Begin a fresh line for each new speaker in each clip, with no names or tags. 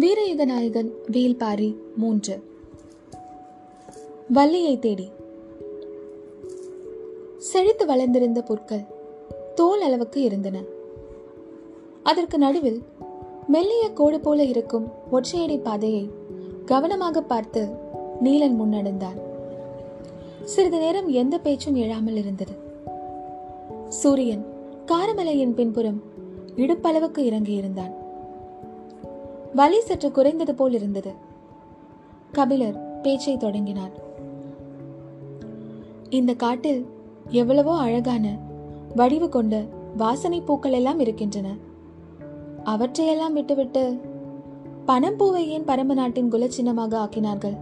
வீரயுக நாயகன் வேல்பாரி மூன்று. வள்ளியை தேடி. செழித்து வளர்ந்திருந்த பொருட்கள் தோல் அளவுக்கு இருந்தன. அதற்கு நடுவில் மெல்லிய கோடு போல இருக்கும் ஒற்றையடி பாதையை கவனமாக பார்த்து நீலன் முன்னடைந்தான். சிறிது நேரம் எந்த பேச்சும் எழாமல் இருந்தது. சூரியன் காரமலையின் பின்புறம் இடுப்பளவுக்கு இறங்கியிருந்தான். வலி சற்று குறைந்தது போல் இருந்தது. கபிலர் பேச்சை தொடங்கினார். இந்த காட்டில் எவ்வளவோ அழகான வடிவு கொண்ட வாசனை பூக்கள் எல்லாம் இருக்கின்றன. அவற்றையெல்லாம் விட்டுவிட்டு பனம்பூவை ஏன் பரம்பு நாட்டின் குலச்சின்னமாக ஆக்கினார்கள்?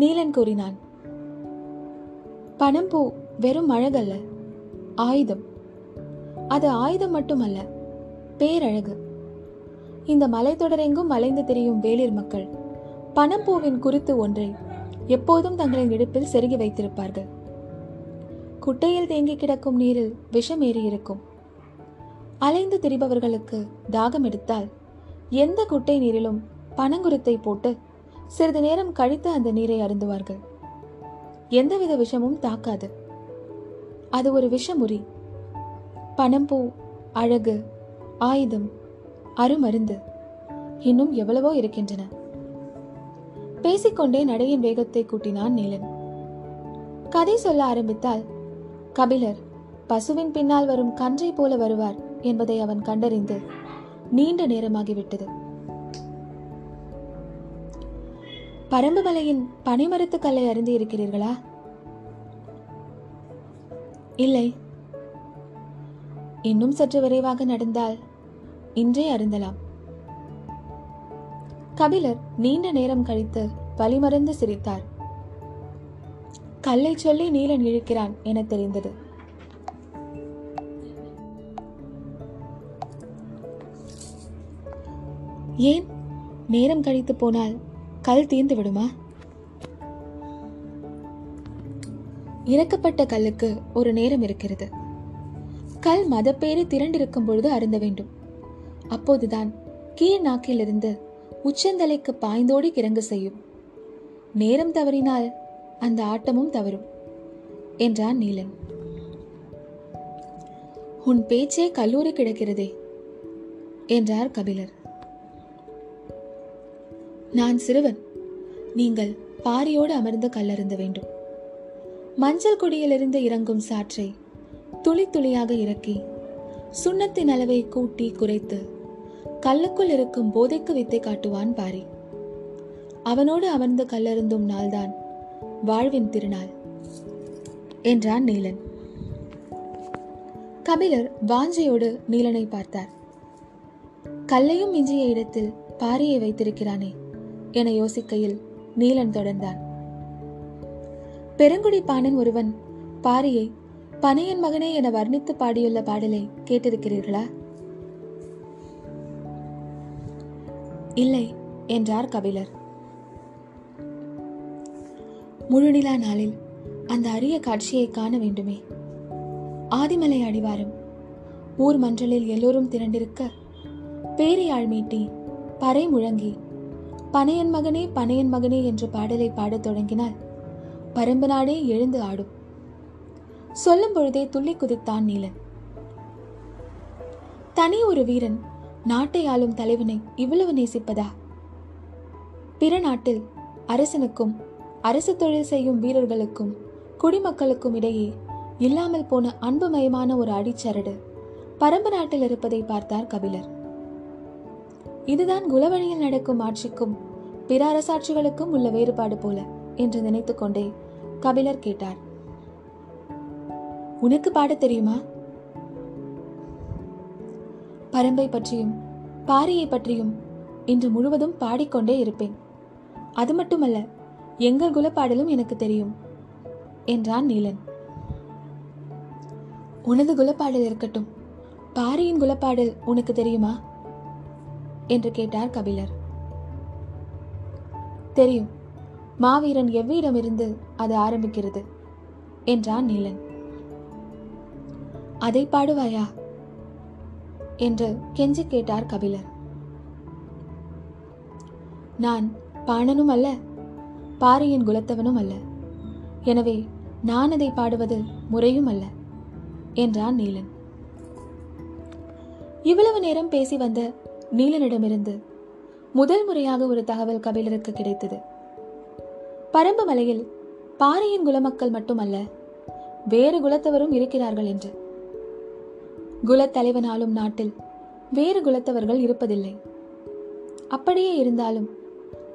நீலன் கூறினான் பனம்பூ வெறும் அழகல்ல ஆயுதம். அது ஆயுதம் மட்டுமல்ல பேரழகு. இந்த மலைத்தொடரெங்கும் மலைந்து திரியும் வேளிர் மக்கள். பனம்பூவின் குருத்து ஒன்றை எப்போதும் தங்களின் இடுப்பில் செருகி வைத்திருப்பார்கள். குட்டையில் தேங்கி கிடக்கும் நீரில் விஷம் ஏறி இருக்கும் அலைந்து திரிபவர்களுக்கு தாகம் எடுத்தால் எந்த குட்டை நீரிலும் பனங்குருத்தை போட்டு சிறிது நேரம் கழித்து அந்த நீரை அருந்துவார்கள். எந்தவித விஷமும் தாக்காது. அது ஒரு விஷமுறி. பனம்பூ அழகு ஆயுதம் அருமருந்து இன்னும் எவ்வளவோ இருக்கின்றன. பேசிக்கொண்டே நடையின் வேகத்தை கூட்டினான் நீலன். கதை சொல்ல ஆரம்பித்தால் கபிலர் பசுவின் பின்னால் வரும் கன்றை போல வருவார் என்பதை அவன் கண்டறிந்து நீண்ட நேரமாகிவிட்டது. பரம்புமலையின் பனைமரத்து கல்லை அறிந்து இருக்கிறீர்களா? இல்லை. இன்னும் சற்று விரைவாக நடந்தால் இன்றே அருந்தலாம். கபிலர் நீண்ட நேரம் கழித்து வழிமறந்து சிரித்தார். கல்லை சொல்லி நீலன் இழுக்கிறான் என தெரிந்தது. ஏன்? நேரம் கழித்து போனால் கல் தீர்ந்து விடுமா? இறக்கப்பட்ட கல்லுக்கு ஒரு நேரம் இருக்கிறது. கல் மதப்பேறி திரண்டிருக்கும் பொழுது அருந்த வேண்டும். அப்போதுதான் கீழ் நாக்கிலிருந்து உச்சந்தலைக்கு பாய்ந்தோடி கிறங்கு செய்யும். நேரம் தவறினால் அந்த ஆட்டமும் தவறும் என்றான் நீலன். உன் பேச்சே கல்லூரி கிடக்கிறதே என்றார் கபிலர். நான் சிறுவன் நீங்கள் பாரியோடு அமர்ந்து கல்லருந்த வேண்டும். மஞ்சள் கொடியிலிருந்து இறங்கும் சாற்றை துளி துளியாக இறக்கி சுண்ணத்தின் அளவை கூட்டி குறைத்து கல்லுக்குள் இருக்கும் போதைக்கு வித்தை காட்டுவான் பாரி. அவனோடு அமர்ந்து கல்லருந்தும் நாள்தான் வாழ்வின் திருநாள் என்றான் நீலன். கபிலர் வாஞ்சையோடு நீலனை பார்த்தார். கல்லையும் மிஞ்சிய இடத்தில் பாரியை வைத்திருக்கிறானே என யோசிக்கையில் நீலன் தொடர்ந்தான். பெருங்குடி பாணன் ஒருவன் பாரியை பனையன் மகனே என வர்ணித்து பாடியுள்ள பாடலை கேட்டிருக்கிறீர்களா? இல்லை என்றார் கபிலர். முழுநிலா நாளில் அந்த அரிய காட்சியை காண வேண்டுமே. ஆதிமலை அடிவாரம் ஊர் மன்றலில் எல்லோரும் திரண்டிருக்க பேரியாழ் மீட்டி பறை முழங்கி பனையன் மகனே பனையன் மகனே என்ற பாடலை பாடத் தொடங்கினால் பரம்பு நாடே எழுந்து ஆடும். சொல்லும் பொழுதே துள்ளி குதித்தான் நீலன். தனி ஒரு வீரன் நாட்டை ஆளும் தலைவனை இவ்வளவு நேசிப்பதா? பிற நாட்டில் அரசனுக்கும் அரசு தொழில் செய்யும் வீரர்களுக்கும் குடிமக்களுக்கும் இடையே இல்லாமல் போன அன்புமயமான ஒரு அடிச்சரடு பரம்பு நாட்டில் இருப்பதை பார்த்தார் கபிலர். இதுதான் குலவழியில் நடக்கும் ஆட்சிக்கும் பிற அரசாட்சிகளுக்கும் உள்ள வேறுபாடு போல என்று நினைத்துக்கொண்டே கபிலர் கேட்டார். உனக்கு பாடத் தெரியுமா? பரம்பை பற்றியும் பாரியை பற்றியும் இன்று முழுவதும் பாடிக்கொண்டே இருப்பேன். அது மட்டுமல்ல எங்கள் குலப்பாடலும் எனக்கு தெரியும் என்றான் நீலன். உனது குலப்பாடல் இருக்கட்டும் பாரியின் குலப்பாடல் உனக்கு தெரியுமா? என்று கேட்டார் கபிலர். தெரியும் மாவீரன் எவ்விடமிருந்து அது ஆரம்பிக்கிறது என்றான் நீலன். அதை பாடுவாயா? என்று கெஞ்சி கேட்டார் கபிலர். நான் பாணனும் அல்ல பாரியின் குலத்தவனும் அல்ல. எனவே நான் அதை பாடுவது முறையும் அல்ல என்றான் நீலன். இவ்வளவு நேரம் பேசி வந்த நீலனிடமிருந்து முதல் முறையாக ஒரு தகவல் கபிலருக்கு கிடைத்தது. பரம்பு மலையில் பாறையின் குலமக்கள் மட்டுமல்ல வேறு குலத்தவரும் இருக்கிறார்கள் என்று. குலத்தலைவனாலும் நாட்டில் வேறு குலத்தவர்கள் இருப்பதில்லை. அப்படியே இருந்தாலும்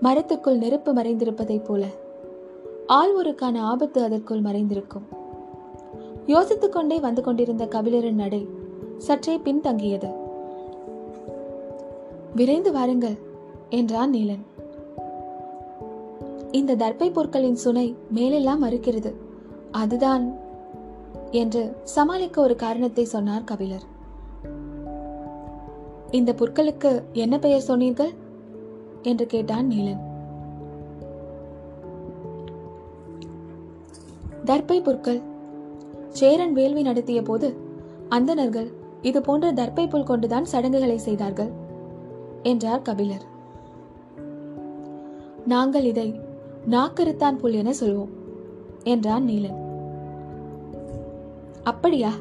மரத்துக்குள் நெருப்பு மறைந்திருப்பதைப் போல ஆழ்வோருக்கான ஆபத்து அதற்குள் மறைந்திருக்கும். யோசித்துக் கொண்டே வந்து கொண்டிருந்த கபிலரின் நடை சற்றே பின்தங்கியது. விரைந்து வாருங்கள் என்றான் நீலன். இந்த தர்ப்பை பொருட்களின் சுனை மேலெல்லாம் மறுக்கிறது அதுதான் என்று சமாளிக்க ஒரு காரணத்தை சொன்னார் கபிலர். இந்த புற்களுக்கு என்ன பெயர் சொன்னீர்கள்? என்று கேட்டான் நீலன். தர்ப்பை புற்கள். சேரன் வேள்வி நடத்திய போது அந்தணர்கள் இது போன்ற தர்ப்பை புல் கொண்டுதான் சடங்குகளை செய்தார்கள் என்றார் கபிலர். நாங்கள் இதை நாக்கருத்தான் புல் என சொல்வோம் என்றான் நீலன். அப்படியா?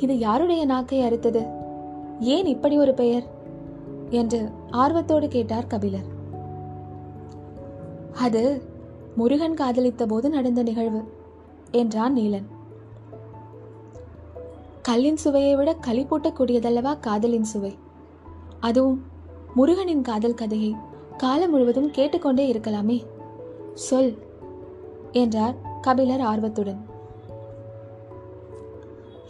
இது யாருடைய நாக்கை அறுத்தது? ஏன் இப்படி ஒரு பெயர்? என்று ஆர்வத்தோடு கேட்டார் கபிலர். அது முருகன் காதலித்த போது நடந்த நிகழ்வு என்றான் நீலன். கல்லின் சுவையை விட களி பூட்டக்கூடியதல்லவா காதலின் சுவை? அதுவும் முருகனின் காதல் கதையை காலம் முழுவதும் கேட்டுக்கொண்டே இருக்கலாமே? சொல் என்றார் கபிலர் ஆர்வத்துடன்.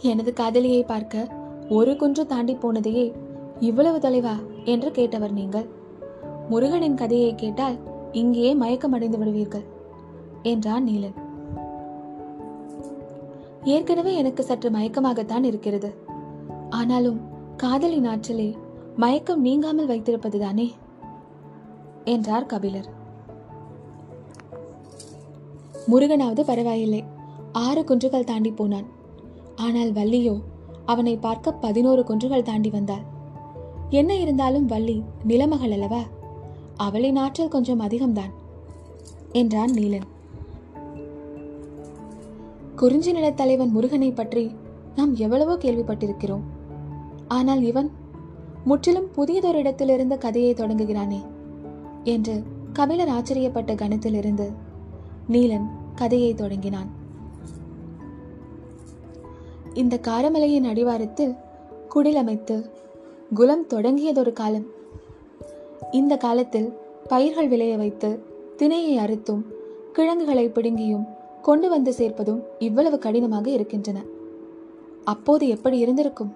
எனது காதலியை பார்க்க ஒரு குன்று தாண்டி போனதையே இவ்வளவு தொலைவா என்று கேட்டவர் நீங்கள். முருகனின் கதையை கேட்டால் இங்கேயே மயக்கமடைந்து விடுவீர்கள் என்றான் நீலன். ஏற்கனவே எனக்கு சற்று மயக்கமாகத்தான் இருக்கிறது. ஆனாலும் காதலின் ஆற்றலே மயக்கம் நீங்காமல் வைத்திருப்பதுதானே என்றார் கபிலர். முருகனாவது பரவாயில்லை ஆறு குன்றுகள் தாண்டி போனான். ஆனால் வள்ளியோ அவனை பார்க்க பதினோரு குன்றுகள் தாண்டி வந்தாள். என்ன இருந்தாலும் வள்ளி நிலமகள் அல்லவா? அவளின் ஆற்றல் கொஞ்சம் அதிகம்தான் என்றான் நீலன். குறிஞ்சி நிலத்தலைவன் முருகனை பற்றி நாம் எவ்வளவோ கேள்விப்பட்டிருக்கிறோம். ஆனால் இவன் முற்றிலும் புதியதொரு இடத்திலிருந்து கதையை தொடங்குகிறானே என்று கபிலர் ஆச்சரியப்பட்ட கணத்திலிருந்து நீலன் கதையை தொடங்கினான். இந்த காரமலையின் அடிவாரத்தில் குடிலமைத்து குலம் தொடங்கியதொரு காலம். இந்த காலத்தில் பயிர்கள் விளைய வைத்து திணையை அறுத்தும் கிழங்குகளை பிடுங்கியும் கொண்டு வந்து சேர்ப்பதும் இவ்வளவு கடினமாக இருக்கின்றன. அப்போது எப்படி இருந்திருக்கும்?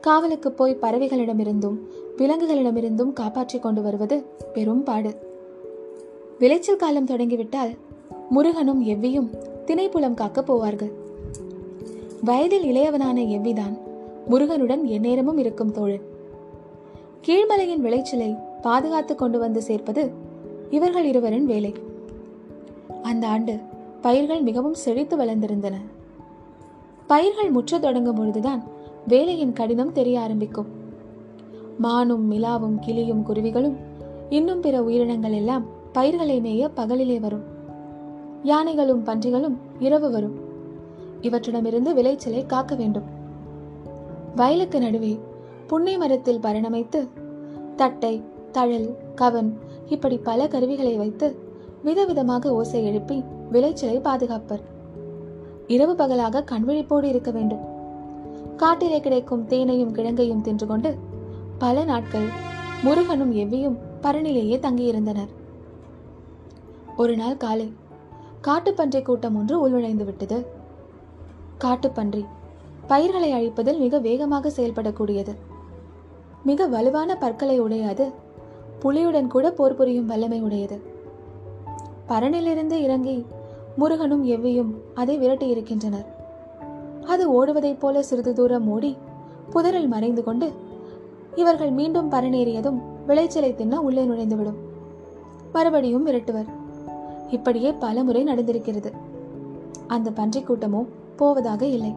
காவலுக்கு போய் பறவைகளிடமிருந்தும் விலங்குகளிடமிருந்தும் காப்பாற்றிக் கொண்டு வருவது பெரும் பாடு. விளைச்சல் காலம் தொடங்கிவிட்டால் முருகனும் எவ்வியும் திணைப்புலம் காக்க போவார்கள். வயதில் இளையவனான எவ்விதான்? முருகனுடன் எந்நேரமும் இருக்கும் தோழன் கீழ்மலையின் விளைச்சலை பாதுகாத்து கொண்டு வந்து சேர்ப்பது இவர்கள் இருவரின் வேலை. அந்த ஆண்டு பயிர்கள் மிகவும் செழித்து வளர்ந்திருந்தன. பயிர்கள் முற்றத் தொடங்கும் பொழுதுதான் வேலையின் கடினம் தெரிய ஆரம்பிக்கும். மானும் மிலாவும் கிளியும் குருவிகளும் இன்னும் பிற உயிரினங்கள் எல்லாம் பயிர்களை மேய பகலிலே வரும். யானைகளும் பன்றிகளும் இரவு வரும். இவற்றிடமிருந்து விளைச்சலை காக்க வேண்டும். வயலுக்கு நடுவே புன்னை மரத்தில் பரணமைத்து தட்டை தழல் கவன் இப்படி பல கருவிகளை வைத்து விதவிதமாக ஓசை எழுப்பி விளைச்சலை பாதுகாப்பர். இரவு பகலாக கண்விழிப்போடு இருக்க வேண்டும். காட்டிலே கிடைக்கும் தேனையும் கிழங்கையும் தின்று கொண்டு பல நாட்கள் முருகனும் எவ்வியும் பரணிலேயே தங்கியிருந்தனர். ஒரு நாள் காலை காட்டுப்பன்றை கூட்டம் ஒன்று உள்நுழைந்து விட்டது. காட்டுப்பன்றி. பயிர்களை அழிப்பதில் மிக வேகமாக செயல்படக்கூடியது. மிக வலுவான பற்களை உடையாது. புலியுடன் கூட போர் புரியும் வல்லமை உடையது. பரணிலிருந்து இறங்கி முருகனும் எவ்வியும் அதை விரட்டி இருக்கின்றனர். அது ஓடுவதைப் போல சிறிது தூரம் ஓடி புதரில் மறைந்து கொண்டு இவர்கள் மீண்டும் பரநேறியதும் விளைச்சலை தின்ன உள்ளே நுழைந்துவிடும். மறுபடியும் விரட்டுவர். இப்படியே பல முறை நடந்திருக்கிறது. அந்த பன்றிக் கூட்டமோ போவதாக இல்லை.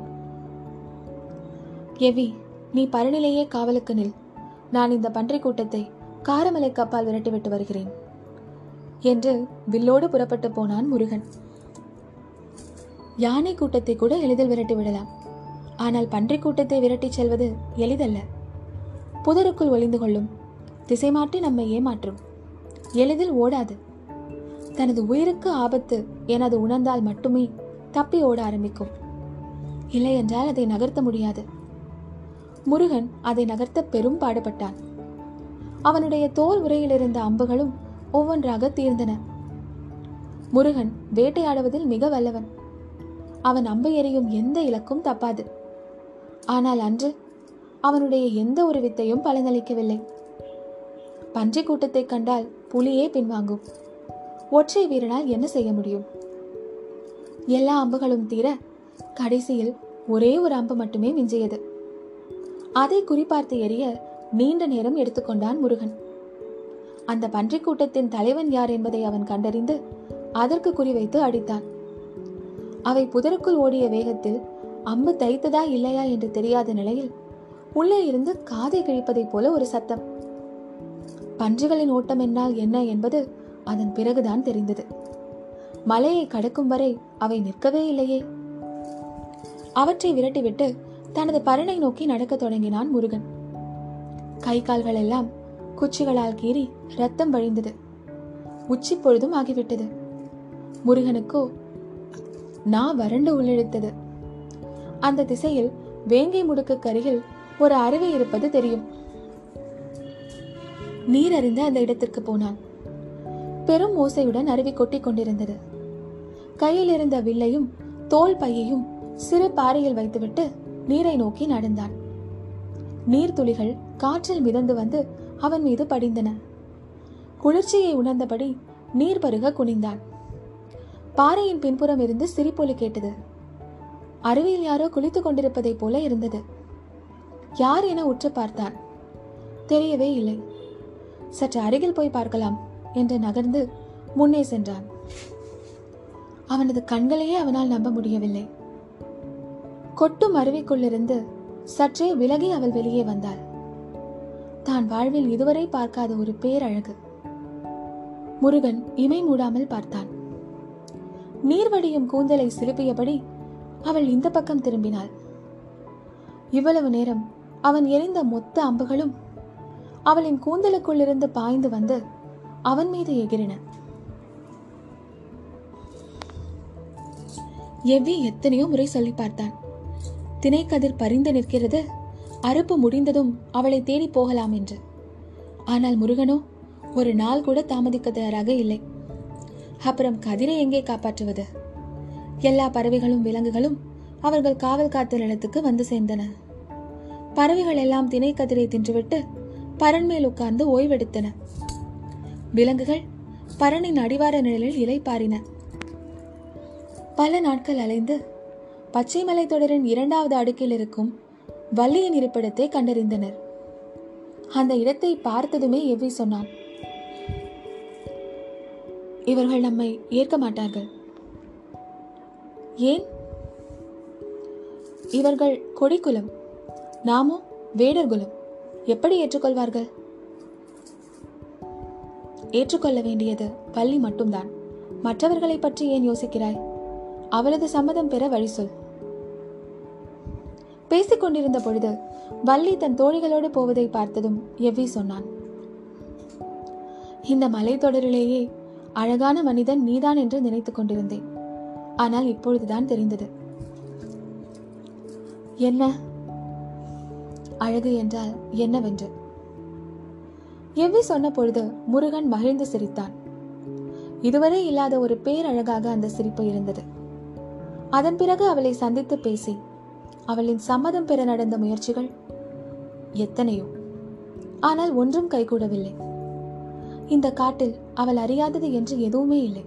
எவி நீ பரணிலேயே காவலுக்கு நில். நான் இந்த பன்றிக் கூட்டத்தை காரமலை கப்பால் விரட்டிவிட்டு வருகிறேன் என்று வில்லோடு புறப்பட்டு போனான் முருகன். யானை கூட்டத்தை கூட எளிதில் விரட்டி விடலாம். ஆனால் பன்றிக் கூட்டத்தை விரட்டிச் செல்வது எளிதல்ல. புதருக்குள் ஒளிந்து கொள்ளும். திசை மாற்றி நம்மை ஏமாற்றும். எளிதில் ஓடாது. தனது உயிருக்கு ஆபத்து என அது உணர்ந்தால் மட்டுமே தப்பி ஓட ஆரம்பிக்கும். இல்லை என்றால் அதை நகர்த்த முடியாது. முருகன் அதை நகர்த்த பெரும் பாடுபட்டான். அவனுடைய தோல் உரையில் இருந்த அம்புகளும் ஒவ்வொன்றாக தீர்ந்தன. முருகன் வேட்டையாடுவதில் மிக வல்லவன். அவன் அம்பு எறியும் எந்த இலக்கும் தப்பாது. ஆனால் அன்று அவனுடைய எந்த ஒரு வித்தையும் பலனளிக்கவில்லை. பன்றி கூட்டத்தை கண்டால் புலியே பின்வாங்கும். ஒற்றை வீரனால் என்ன செய்ய முடியும்? எல்லா அம்புகளும் தீர கடைசியில் ஒரே ஒரு அம்பு மட்டுமே மிஞ்சியது. அதை குறிபார்த்து எரிய நீண்ட நேரம் எடுத்துக்கொண்டான் முருகன். அந்த பன்றிக் கூட்டத்தின் தலைவன் யார் என்பதை அவன் கண்டறிந்து அதற்கு குறிவைத்து அடித்தான். அவை புதருக்குள் ஓடிய வேகத்தில் அம்பு தைத்ததா இல்லையா? என்று தெரியாத நிலையில் உள்ளே இருந்து காதை கிழிப்பதைப் போல ஒரு சத்தம். பன்றிகளின் ஓட்டம் என்னால் என்ன என்பது அதன் பிறகுதான் தெரிந்தது. மலையை கடக்கும் வரை அவை நிற்கவே இல்லையே. அவற்றை விரட்டிவிட்டு தனது பரணை நோக்கி நடக்கத் தொடங்கினான் முருகன். கை கால்கள் எல்லாம் குச்சிகளால் கீறி ரத்தம் வழிந்தது. உச்சி பொழுதும் ஆகிவிட்டது. முருகனுக்கோ நான் வறண்டு உள்ளிழுத்தது. அந்த திசையில் வேங்கை முடுக்கு கருகில் ஒரு அருவி இருப்பது தெரியும். நீர் அறிந்து அந்த இடத்திற்கு போனான். பெரும் ஓசையுடன் அருவி கொட்டிக் கொண்டிருந்தது. கையில் இருந்த வில்லையும் தோல் பையையும் சிறு பாறையில் வைத்துவிட்டு நீரை நோக்கி நடந்தான். நீர்த்துளிகள் காற்றில் மிதந்து வந்து அவன் மீது படிந்தன. குளிர்ச்சியை உணர்ந்தபடி நீர் பருக குனிந்தான். பாறையின் பின்புறம் இருந்து சிரிப்பொலி கேட்டது. அருவியில் யாரோ குளித்துக் கொண்டிருப்பதைப் போல இருந்தது. யார் என உற்று பார்த்தான். தெரியவே இல்லை. சற்று அருகில் போய் பார்க்கலாம் என்று நகர்ந்து முன்னே சென்றான். அவனது கண்களையே அவனால் நம்ப முடியவில்லை. கொட்டும் அருவிக்குள்ளிருந்து சற்றே விலகி அவள் வெளியே வந்தாள். தான் வாழ்வில் இதுவரை பார்க்காத ஒரு பேரழகு. முருகன் இமை மூடாமல் பார்த்தான். நீர்வடியும் கூந்தலை சிலுப்பியபடி அவள் இந்த பக்கம் திரும்பினாள். இவ்வளவு நேரம் அவன் எரிந்த மொத்த அம்புகளும் அவளின் கூந்தலுக்குள்ளிருந்து பாய்ந்து வந்து அவன் மீது எகிரின. எவ்வி எத்தனையோ முறை சொல்லி பார்த்தான். திணைக்கதிர் பறிந்து நிற்கிறது. அறுப்பு முடிந்ததும் அவளை தேடி போகலாம் என்று. ஆனால் முருகனோ ஒரு நாள் கூட தாமதிக்க தயாராக இல்லை. அப்புறம் கதிரை எங்கே காப்பாற்றுவது? எல்லா பறவைகளும் விலங்குகளும் அவர்கள் காவல் காத்த நிலத்துக்கு வந்து சேர்ந்தன. பறவைகள் எல்லாம் திணை கதிரை தின்றுவிட்டு பரண்மேல் உட்கார்ந்து ஓய்வெடுத்தன. விலங்குகள் பரணின் அடிவார நிழலில் இலை பாரின பல நாட்கள் அலைந்து பச்சை மலைத்தொடரின் இரண்டாவது அடுக்கில் இருக்கும் வள்ளியின் இருப்பிடத்தை கண்டறிந்தனர். அந்த இடத்தை பார்த்ததுமே எவ்வி சொன்னான் இவர்கள் நம்மை ஏற்க மாட்டார்கள். ஏன்? இவர்கள் கொடிக்குலம் நாமும் வேடர்குலம் எப்படி ஏற்றுக்கொள்வார்கள்? ஏற்றுக்கொள்ள வேண்டியது பள்ளி மட்டும்தான். மற்றவர்களை பற்றி ஏன் யோசிக்கிறாய்? அவளது சம்மதம் பெற வழி சொல். பேசிக் கொண்டிருந்த பொழுது வள்ளி தன் தோழிகளோடு போவதை பார்த்ததும் எவ்வி சொன்னான் இந்த மலைத்தொடரிலேயே அழகான மனிதன் நீதான் என்று நினைத்துக் கொண்டிருந்தேன். ஆனால் இப்பொழுதுதான் தெரிந்தது. என்ன? அழகு என்றால் என்னவென்று? எவ்வி சொன்ன பொழுது முருகன் மகிழ்ந்து சிரித்தான். இதுவரை இல்லாத ஒரு பேரழகாக அந்த சிரிப்பு இருந்தது. அதன் பிறகு அவளை சந்தித்து பேசி அவளின் சம்மதம் பெற நடந்த முயற்சிகள் எத்தனையோ. ஆனால் ஒன்றும் கைகூடவில்லை. இந்த காட்டில் அவள் அறியாதது என்று எதுவுமே இல்லை.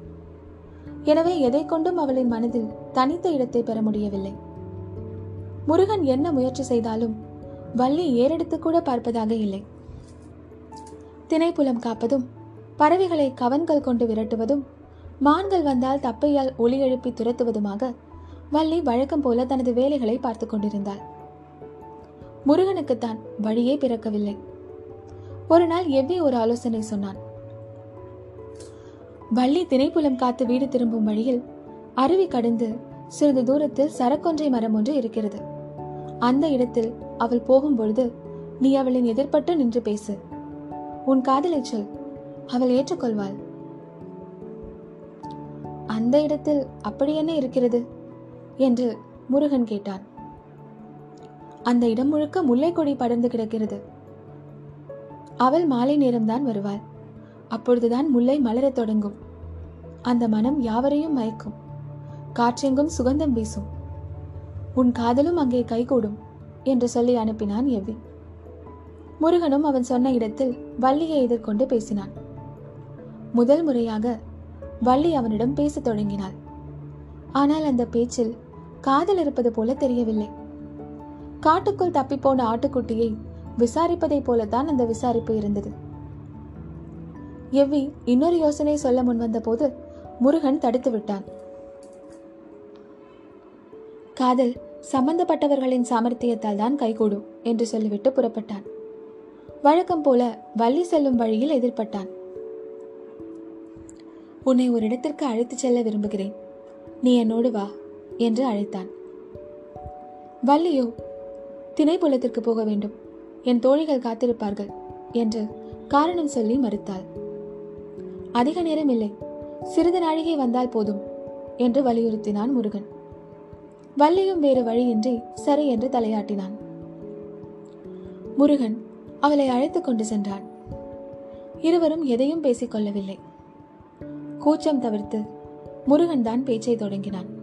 எனவே எதை கொண்டும் அவளின் மனதில் தனித்த இடத்தை பெற முடியவில்லை. முருகன் என்ன முயற்சி செய்தாலும் வள்ளி ஏறெடுத்து கூட பார்ப்பதாக இல்லை. திணைப்புலம் காப்பதும் பறவைகளை கவன்கள் கொண்டு விரட்டுவதும் மான்கள் வந்தால் தப்பையால் ஒளி எழுப்பி துரத்துவதுமாக வள்ளி வழக்கம் போல தனது வேலைகளை பார்த்து கொண்டிருந்தாள். முருகனுக்குத்தான் வழியே பிறக்கவில்லை. ஒரு நாள் எவ்வி ஒரு ஆலோசனை சொன்னான். வள்ளி திணைப்புலம் காத்து வீடு திரும்பும் வழியில் அருவி கடந்து சிறிது தூரத்தில் சரக்கொன்றை மரம் ஒன்று இருக்கிறது. அந்த இடத்தில் அவள் போகும்பொழுது நீ அவளின் எதிர்பட்டு நின்று பேசு. உன் காதலை சொல். அவள் ஏற்றுக்கொள்வாள். அந்த இடத்தில் அப்படி என்ன இருக்கிறது? என்று முருகன் கேட்டான். அந்த இடம் முழுக்க முல்லை கொடி படர்ந்து கிடக்கிறது. அவள் மாலை நேரம்தான் வருவாள். அப்பொழுதுதான் முல்லை மலரத் தொடங்கும். அந்த மனம் யாவரையும் மயக்கும். காற்றெங்கும் சுகந்தம் வீசும். உன் காதலும் அங்கே கைகூடும் என்று சொல்லி அனுப்பினான் எவ்வி. முருகனும் அவன் சொன்ன இடத்தில் வள்ளியை எதிர்கொண்டு பேசினான். முதல் முறையாக வள்ளி அவனிடம் பேசத் தொடங்கினாள். ஆனால் அந்த பேச்சில் காதல் இருப்பது போல தெரியவில்லை. காட்டுக்குள் தப்பிப்போன ஆட்டுக்குட்டியை விசாரிப்பதைப் போலத்தான் அந்த விசாரிப்பு இருந்தது. எவ்வி இன்னொரு யோசனை சொல்ல முன்வந்த போது முருகன் தடுத்து விட்டான். காதல் சம்பந்தப்பட்டவர்களின் சாமர்த்தியத்தால் தான் கைகூடும் என்று சொல்லிவிட்டு புறப்பட்டான். வழக்கம் போல வள்ளி செல்லும் வழியில் எதிர்பட்டான். உன்னை ஒரு இடத்திற்கு அழைத்துச் செல்ல விரும்புகிறேன். நீ என்னோடு வா. என்று அழைத்தான். வள்ளியோ திணைப்புலத்திற்கு போக வேண்டும். என் தோழிகள் காத்திருப்பார்கள் என்று காரணம் சொல்லி மறுத்தாள். அதிக நேரம் இல்லை. சிறிது நாழிகை வந்தால் போதும் என்று வலியுறுத்தினான் முருகன். வள்ளியும் வேறு வழியின்றி சரி என்று தலையாட்டினான். முருகன் அவளை அழைத்துக் கொண்டு சென்றான். இருவரும் எதையும் பேசிக்கொள்ளவில்லை கூச்சம் தவிர்த்து முருகன் தான் பேச்சை தொடங்கினான்.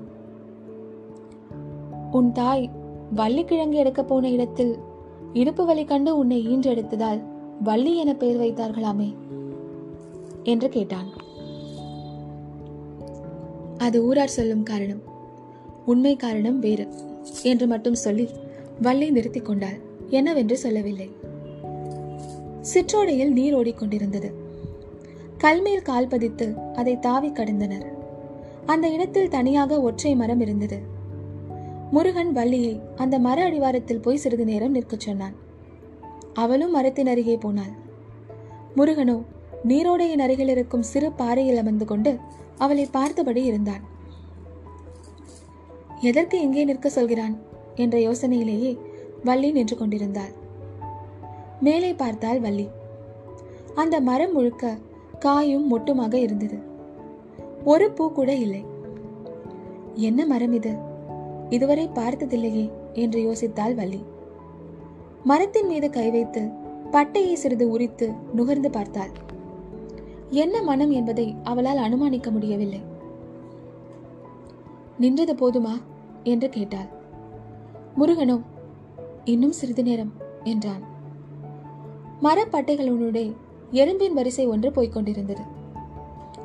உன் தாய் வள்ளிக்கிழங்கு எடுக்கப் போன இடத்தில் இடுப்பு வலி கண்டு உன்னை ஈன்றெடுத்ததால் வள்ளி என பெயர் வைத்தார்களாமே என்று கேட்டான். அது ஊரார் சொல்லும் காரணம் உண்மை காரணம் வேறு என்று மட்டும் சொல்லி வள்ளி நிறுத்தி கொண்டாள். என்னவென்று சொல்லவில்லை. சிற்றோடையில் நீர் ஓடிக்கொண்டிருந்தது. கல்மேல் கால் பதித்து அதை தாவி கடந்தனர். அந்த இடத்தில் தனியாக ஒற்றை மரம் இருந்தது. முருகன் வள்ளியை அந்த மர அடிவாரத்தில் போய் சிறிது நேரம் நிற்கச் சொன்னான். அவளும் மரத்தின் அருகே போனாள். முருகனோ நீரோடையின் அருகில் இருக்கும் சிறு பாறையில் அமர்ந்து கொண்டு அவளை பார்த்தபடி இருந்தான். எதற்கு எங்கே நிற்க சொல்கிறான்? என்ற யோசனையிலேயே வள்ளி நின்று கொண்டிருந்தாள். மேலே பார்த்தால் வள்ளி. அந்த மரம் முழுக்க காயும் மொட்டுமாக இருந்தது. ஒரு பூ கூட இல்லை. என்ன மரம் இது? இதுவரை பார்த்ததில்லையே என்று யோசித்தாள் வள்ளி. மரத்தின் மீது கை வைத்து பட்டையை சிறிது உரித்து நுகர்ந்து பார்த்தாள். என்ன மனம் என்பதை அவளால் அனுமானிக்க முடியவில்லை. நின்றது போதுமா? என்று கேட்டாள். முருகனோ இன்னும் சிறிது நேரம் என்றான். மரப்பட்டைகளுடைய எறும்பின் வரிசை ஒன்று போய்கொண்டிருந்தது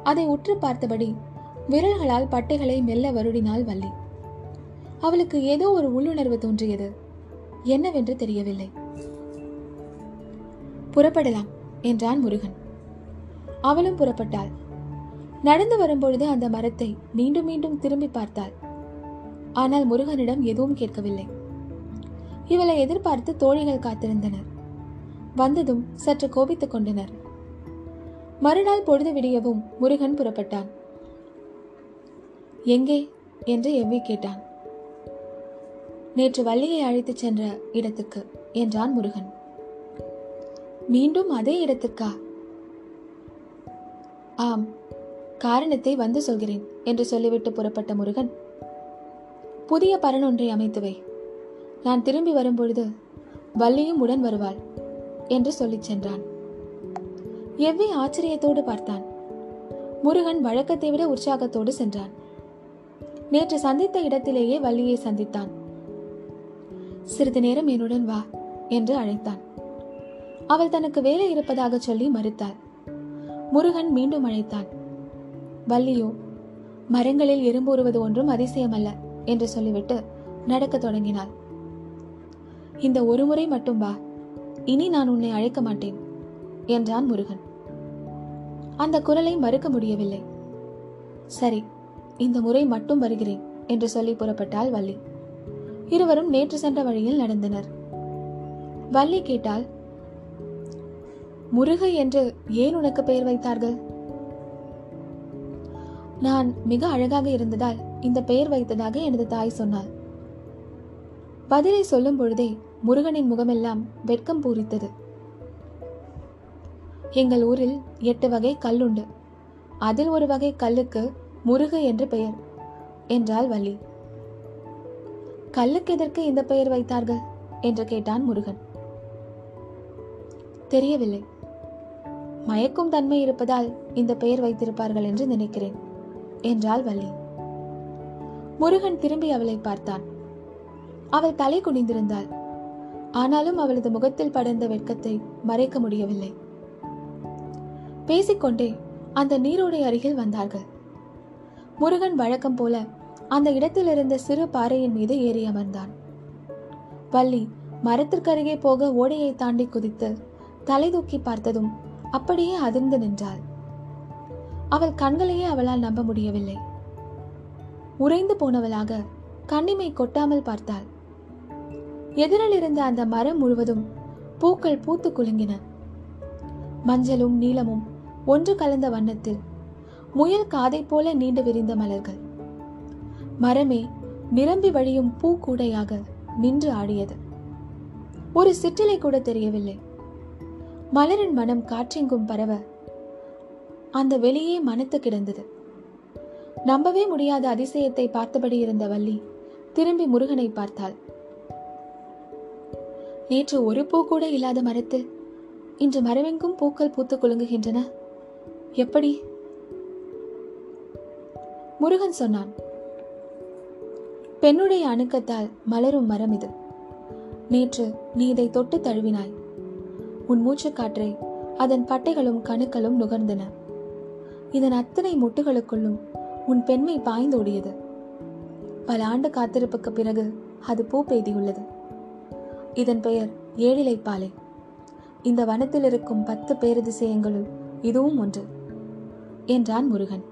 அதை உற்று பார்த்தபடி விரல்களால் பட்டைகளை மெல்ல வருடினாள் வள்ளி. அவளுக்கு ஏதோ ஒரு உள்ளுணர்வு தோன்றியது. என்னவென்று தெரியவில்லை. புறப்படலாம் என்றான் முருகன். அவளும் புறப்பட்டாள். நடந்து வரும்பொழுது அந்த மரத்தை மீண்டும் மீண்டும் திரும்பி பார்த்தாள். ஆனால் முருகனிடம் எதுவும் கேட்கவில்லை. இவளை எதிர்பார்த்து தோழிகள் காத்திருந்தனர். வந்ததும் சற்று கோபித்துக் கொண்டனர். மறுநாள் பொழுது விடியவும் முருகன் புறப்பட்டான். எங்கே? என்று எவ்வி கேட்டான். நேற்று வள்ளியை அழைத்துச் சென்ற இடத்துக்கு என்றான் முருகன். மீண்டும் அதே இடத்துக்கா? ஆம் காரணத்தை வந்து சொல்கிறேன் என்று சொல்லிவிட்டு புறப்பட்ட முருகன். புதிய பரனொன்றை அமைத்துவை. நான் திரும்பி வரும்பொழுது வள்ளியும் உடன் வருவாள் என்று சொல்லிச் சென்றான். எவ்வி ஆச்சரியத்தோடு பார்த்தான். முருகன் வழக்கத்தை விட உற்சாகத்தோடு சென்றான். நேற்று சந்தித்த இடத்திலேயே வள்ளியை சந்தித்தான். சிறிது நேரம் என்னுடன் வா என்று அழைத்தான். அவள் தனக்கு வேலை இருப்பதாக சொல்லி மறுத்தாள். முருகன் மீண்டும் அழைத்தான். வள்ளியோ மரங்களில் எறும்புறுவது ஒன்றும் அதிசயமல்ல என்று சொல்லிவிட்டு நடக்கத் தொடங்கினாள். இந்த ஒரு முறை மட்டும் வா இனி நான் உன்னை அழைக்க மாட்டேன் என்றான் முருகன். அந்த குரலை மறுக்க முடியவில்லை. சரி இந்த முறை மட்டும் வருகிறேன் என்று சொல்லி புறப்பட்டாள் வள்ளி. இருவரும் நேற்று சென்ற வழியில் நடந்தனர். வள்ளி கேட்டால் முருகை என்று ஏன் உனக்கு பெயர் வைத்தார்கள்? நான் மிக அழகாக இருந்ததால் இந்த பெயர் வைத்ததாக எனது தாய் சொன்னாள். பதிலை சொல்லும் பொழுதே முருகனின் முகமெல்லாம் வெட்கம் பூரித்தது. எங்கள் ஊரில் எட்டு வகை கல்லுண்டு அதில் ஒரு வகை கல்லுக்கு முருகு என்று பெயர் என்றாள் வள்ளி. கல்லுக்கு எதற்கு இந்த பெயர் வைத்தார்கள்? என்று கேட்டான் முருகன். தெரியவில்லை. மயக்கும் தன்மை இருப்பதால் இந்த பெயர் வைத்திருப்பார்கள் என்று நினைக்கிறேன் என்றாள் வள்ளி. முருகன் திரும்பி அவளை பார்த்தான். அவள் தலை குனிந்திருந்தாள். ஆனாலும் அவளது முகத்தில் படர்ந்த வெட்கத்தை மறைக்க முடியவில்லை. பேசிக்கொண்டே அந்த நீரோடை அருகில் வந்தார்கள். முருகன் வழக்கம் போல அந்த இடத்தில் இருந்த சிறு பாறையின் மீது ஏறி அமர்ந்தான். வள்ளி மரத்திற்கருகே போக ஓடையை தாண்டி குதித்து தலை தூக்கி பார்த்ததும் அப்படியே அதிர்ந்து நின்றாள். அவள் கண்களையே அவளால் நம்ப முடியவில்லை. உறைந்து போனவளாக கண்ணிமை கொட்டாமல் பார்த்தாள். எதிரில் இருந்த அந்த மரம் முழுவதும் பூக்கள் பூத்து குலுங்கின. மஞ்சளும் நீளமும் ஒன்று கலந்த வண்ணத்தில் முயல் காதை போல நீண்டு விரிந்த மலர்கள். மரமே நிரம்பி வழியும் பூக்கூடையாக நின்று ஆடியது. ஒரு சிற்றிலை கூட தெரியவில்லை. மலரின் மனம் காற்றெங்கும் பரவ அந்த வெளியே மனத்து கிடந்தது. நம்பவே முடியாத அதிசயத்தை பார்த்தபடி இருந்த வள்ளி திரும்பி முருகனை பார்த்தாள். நேற்று ஒரு பூ கூட இல்லாத மரத்து இன்று மரமெங்கும் பூக்கள் பூத்து குலுங்குகின்றன. எப்படி? முருகன் சொன்னான். பெண்ணுடைய அணுக்கத்தால் மலரும் மரம் இது. நேற்று நீ இதை தொட்டு தழுவினாய். உன் மூச்சுக்காற்றை அதன் பட்டைகளும் கணுக்களும் நுகர்ந்தன. இதன் அத்தனை முட்டுகளுக்குள்ளும் உன் பெண்மை பாய்ந்தோடியது. பல ஆண்டு காத்திருப்புக்கு பிறகு அது பூ பெய்தியுள்ளது. இதன் பெயர் ஏழிலை பாலை இந்த வனத்தில் இருக்கும் பத்து பேரதிசயங்களுள் இதுவும் ஒன்று என்றான் முருகன்.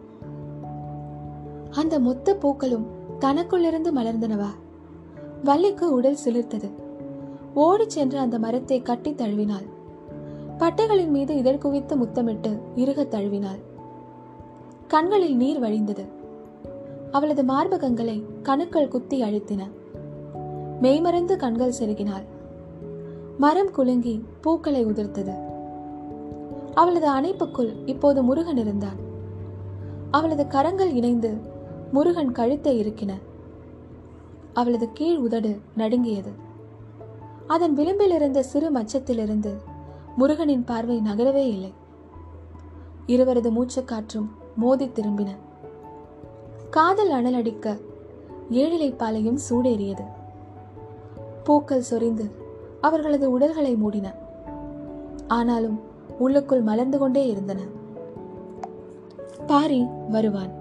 அந்த மொத்த பூக்களும் தனக்குள்ளிருந்து மலர்ந்தனவா? வள்ளிக்கு உடல் சிலிர்த்தது. ஓடிச் சென்று அந்த மரத்தை கட்டி தழுவினாள். பட்டைகளின் மீது இதழ் குவித்து முத்தமிட்டு இறுகத் தழுவினாள். கண்களில் நீர் வழிந்தது. அவளது மார்பகங்களை கணுக்கள் குத்தி அழுத்தின. மெய்மறந்து கண்கள் செருகினாள். மரம் குலுங்கி பூக்களை உதிர்த்தது. அவளது அணைப்புக்குள் இப்போது முருகன் இருந்தான் அவளது கரங்கள் இணைந்து முருகன் கழுத்தை இருக்கின அவளது கீழ் உதடு நடுங்கியது. அதன் விளிம்பில் இருந்த சிறு மச்சத்திலிருந்து முருகனின் பார்வை நகரவே இல்லை. இருவரது மூச்சக்காற்றும் மோதி திரும்பின. காதல் அனலடிக்க ஏழிலை பாலையும் சூடேறியது. பூக்கள் சொரிந்து அவர்களது உடல்களை மூடின. ஆனாலும் உள்ளுக்குள் மலர்ந்து கொண்டே இருந்தன. பாரி வருவான்.